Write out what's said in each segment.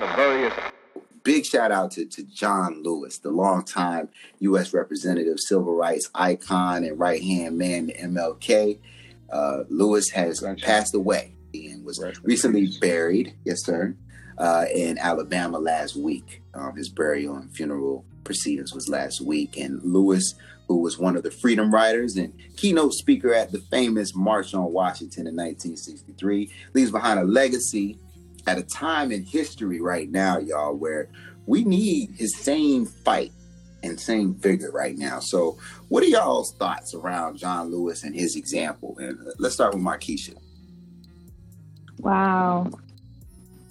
the various big shout out to, to John Lewis, the longtime U.S. representative, civil rights icon, and right hand man to MLK. Uh, Lewis has passed away and was recently buried, yes, sir, uh, in Alabama last week. Um, his burial and funeral proceedings was last week. And Lewis, who was one of the freedom riders and keynote speaker at the famous March on Washington in 1963, leaves behind a legacy at a time in history right now, y'all, where we need his same fight and same vigor right now. So, what are y'all's thoughts around John Lewis and his example? And let's start with Markeisha. Wow.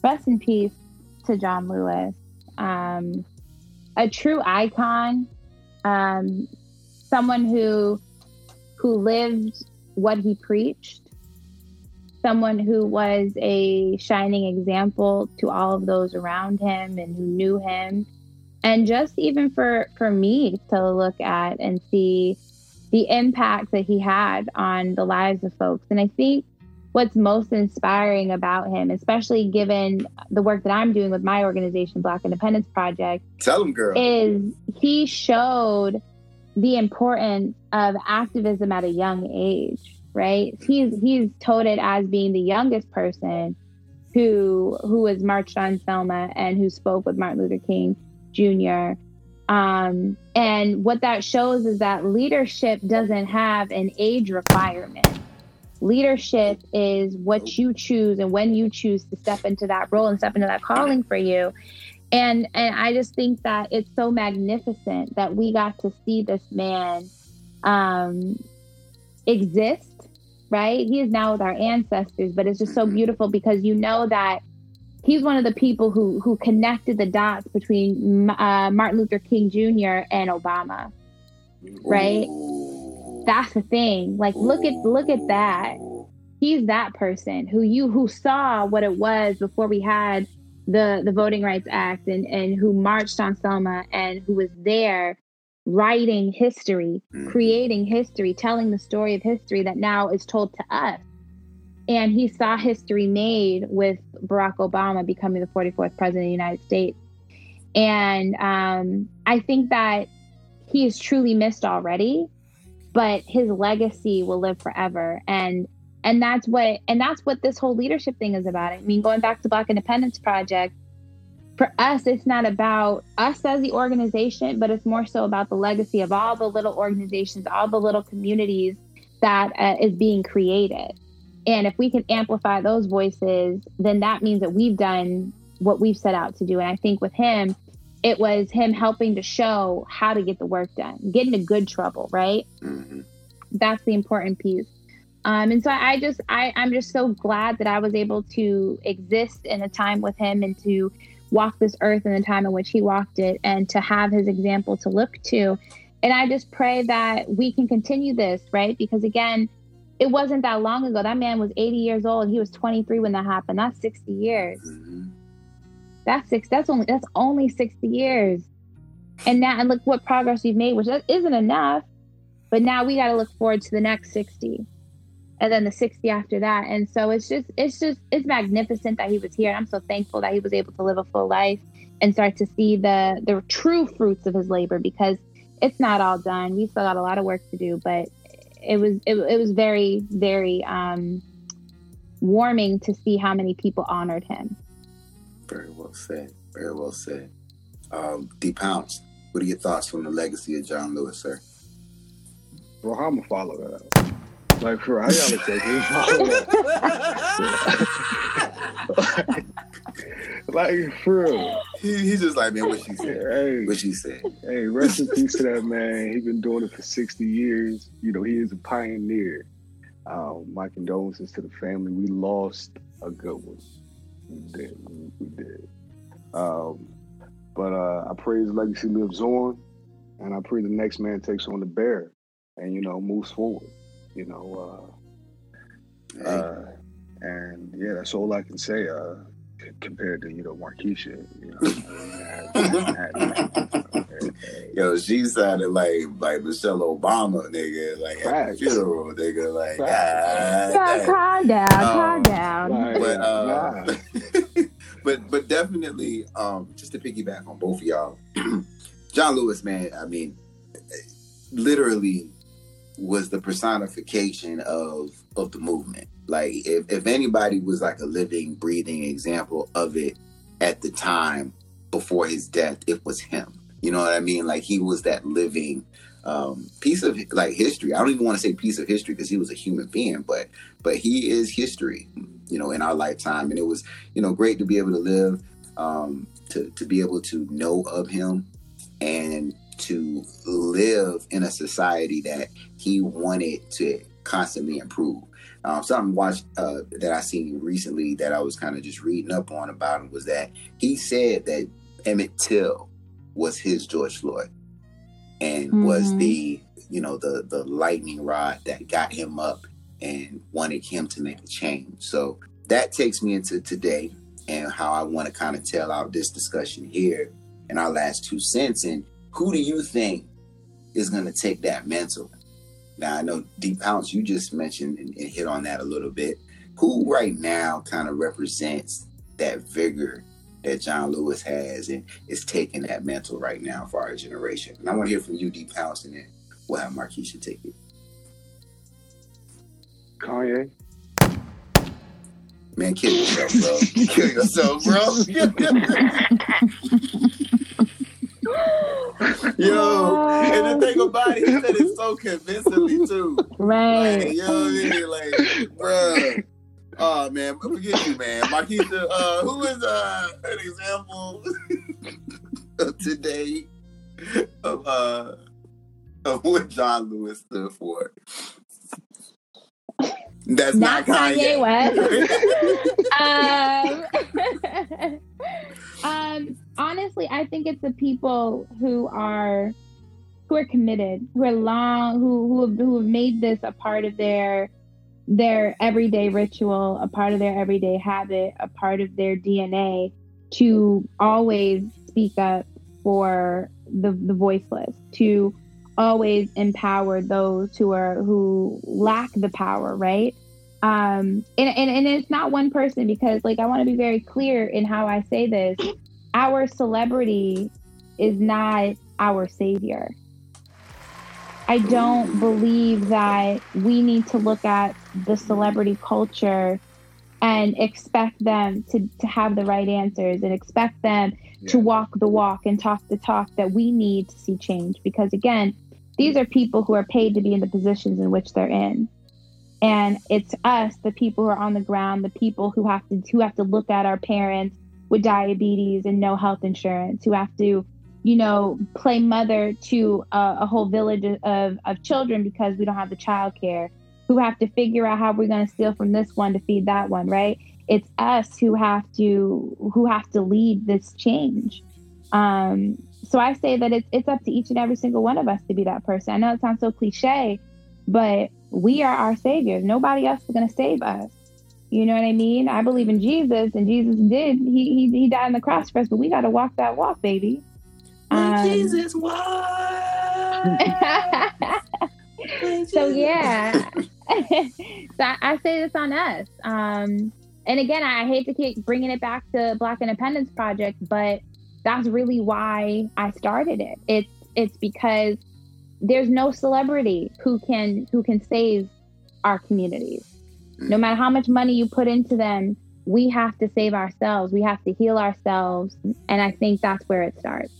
Rest in peace to John Lewis. Um, a true icon, um, someone who who lived what he preached, someone who was a shining example to all of those around him and who knew him. And just even for for me to look at and see the impact that he had on the lives of folks. And i think what's most inspiring about him especially given the work that i'm doing with my organization black independence project tell him girl. is he showed the importance of activism at a young age right? He's he's touted as being the youngest person who who was marched on Selma and who spoke with Martin Luther King Jr. Um, and what that shows is that leadership doesn't have an age requirement. Leadership is what you choose and when you choose to step into that role and step into that calling for you. And and I just think that it's so magnificent that we got to see this man um, exist right? He is now with our ancestors, but it's just so mm-hmm. beautiful because you know that he's one of the people who who connected the dots between uh, Martin Luther King Jr. and Obama, right? Ooh. That's the thing. Like, look at look at that. He's that person who you who saw what it was before we had the the Voting Rights Act and and who marched on Selma and who was there writing history, mm-hmm. creating history, telling the story of history that now is told to us. And he saw history made with Barack Obama becoming the 44th president of the United States. And um, I think that he is truly missed already, but his legacy will live forever. And and that's what and that's what this whole leadership thing is about. I mean, going back to Black Independence Project, for us, it's not about us as the organization, but it's more so about the legacy of all the little organizations, all the little communities that uh, is being created. And if we can amplify those voices, then that means that we've done what we've set out to do. And I think with him, it was him helping to show how to get the work done, get into good trouble, right? Mm-hmm. That's the important piece. Um, and so I just, I, I'm just so glad that I was able to exist in a time with him and to walk this earth in the time in which he walked it and to have his example to look to. And I just pray that we can continue this, right? Because again, it wasn't that long ago. That man was 80 years old. He was 23 when that happened. That's 60 years. Mm-hmm. That's six. That's only that's only 60 years. And now and look what progress we've made, which isn't enough. But now we got to look forward to the next 60 and then the 60 after that. And so it's just it's just it's magnificent that he was here. And i'm so thankful that he was able to live a full life and start to see the the true fruits of his labor because it's not all done. We still got a lot of work to do but it was it, it was very very um warming to see how many people honored him. Very well said. Very well said. Um d Pounce, what are your thoughts from the legacy of john lewis sir? Well i'm gonna follow that. up like, for I gotta take it. like, for real. He, he's just like, man, what she said. Hey, what she said. Hey, rest in peace to that man. He's been doing it for 60 years. You know, he is a pioneer. Um, my condolences to the family. We lost a good one. We did. We did. Um, but uh, I pray his legacy lives on, and I pray the next man takes on the bear and, you know, moves forward you know. Uh, uh, and yeah, that's all I can say. Uh, compared to you know Markeisha, you know. Yo, she sounded like like Michelle Obama, nigga, like at the funeral, nigga, like. Ah, yeah, calm down, um, calm down. But uh, but but definitely, um, just to piggyback on both of y'all, John Lewis, man. I mean, literally was the personification of of the movement. Like if, if anybody was like a living, breathing example of it at the time before his death, it was him. You know what I mean? Like he was that living um, piece of like history. I don't even want to say piece of history because he was a human being, but but he is history. You know, in our lifetime, and it was you know great to be able to live, um, to to be able to know of him, and to live in a society that he wanted to constantly improve. Um, something watched uh, that I seen recently that I was kind of just reading up on about him was that he said that Emmett Till was his George Floyd and mm-hmm. was the you know the the lightning rod that got him up and wanted him to make a change. So that takes me into today and how I want to kind of tell out this discussion here in our last two cents. And who do you think is going to take that mantle? Now I know Deep Pounce, you just mentioned and, and hit on that a little bit. Who right now kind of represents that vigor that John Lewis has and is taking that mantle right now for our generation. And I want to hear from you, Deep Pounce, and then we'll have Markeisha take it. Kanye. Man, kill yourself, bro. kill yourself, bro. Yo, and the thing about it, he said it so convincingly too. Right. Like, you know what I mean? Like, bro, Oh man, forget you, man. Marquita, uh, who is uh, an example of today of uh of what John Lewis stood for? That's not, not Kanye. Kanye West. um, um, honestly, I think it's the people who are who are committed, who are long, who who have, who have made this a part of their their everyday ritual, a part of their everyday habit, a part of their DNA to always speak up for the, the voiceless, to always empower those who are who lack the power, right? Um, and, and, and it's not one person because like I want to be very clear in how I say this. Our celebrity is not our savior. I don't believe that we need to look at the celebrity culture and expect them to, to have the right answers and expect them yeah. to walk the walk and talk the talk that we need to see change. Because again, these are people who are paid to be in the positions in which they're in. And it's us, the people who are on the ground, the people who have to who have to look at our parents with diabetes and no health insurance, who have to you know, play mother to a, a whole village of, of children because we don't have the child care, who have to figure out how we're going to steal from this one to feed that one, right? It's us who have to who have to lead this change. Um, so I say that it's it's up to each and every single one of us to be that person. I know it sounds so cliche, but we are our saviors. Nobody else is going to save us. You know what I mean? I believe in Jesus, and Jesus did. He he, he died on the cross for us, but we got to walk that walk, baby. Um, Jesus so yeah, so I, I, say this on us. Um, and again, I hate to keep bringing it back to Black Independence Project, but that's really why I started it. It's it's because there's no celebrity who can who can save our communities. No matter how much money you put into them, we have to save ourselves. We have to heal ourselves, and I think that's where it starts.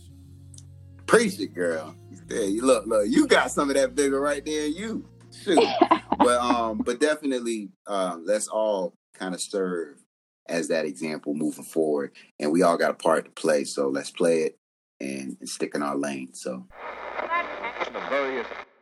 Preach it, girl. Yeah, you look, look, you got some of that vigor right there. You shoot, but um, but definitely, um, let's all kind of serve as that example moving forward, and we all got a part to play. So let's play it and, and stick in our lane. So serious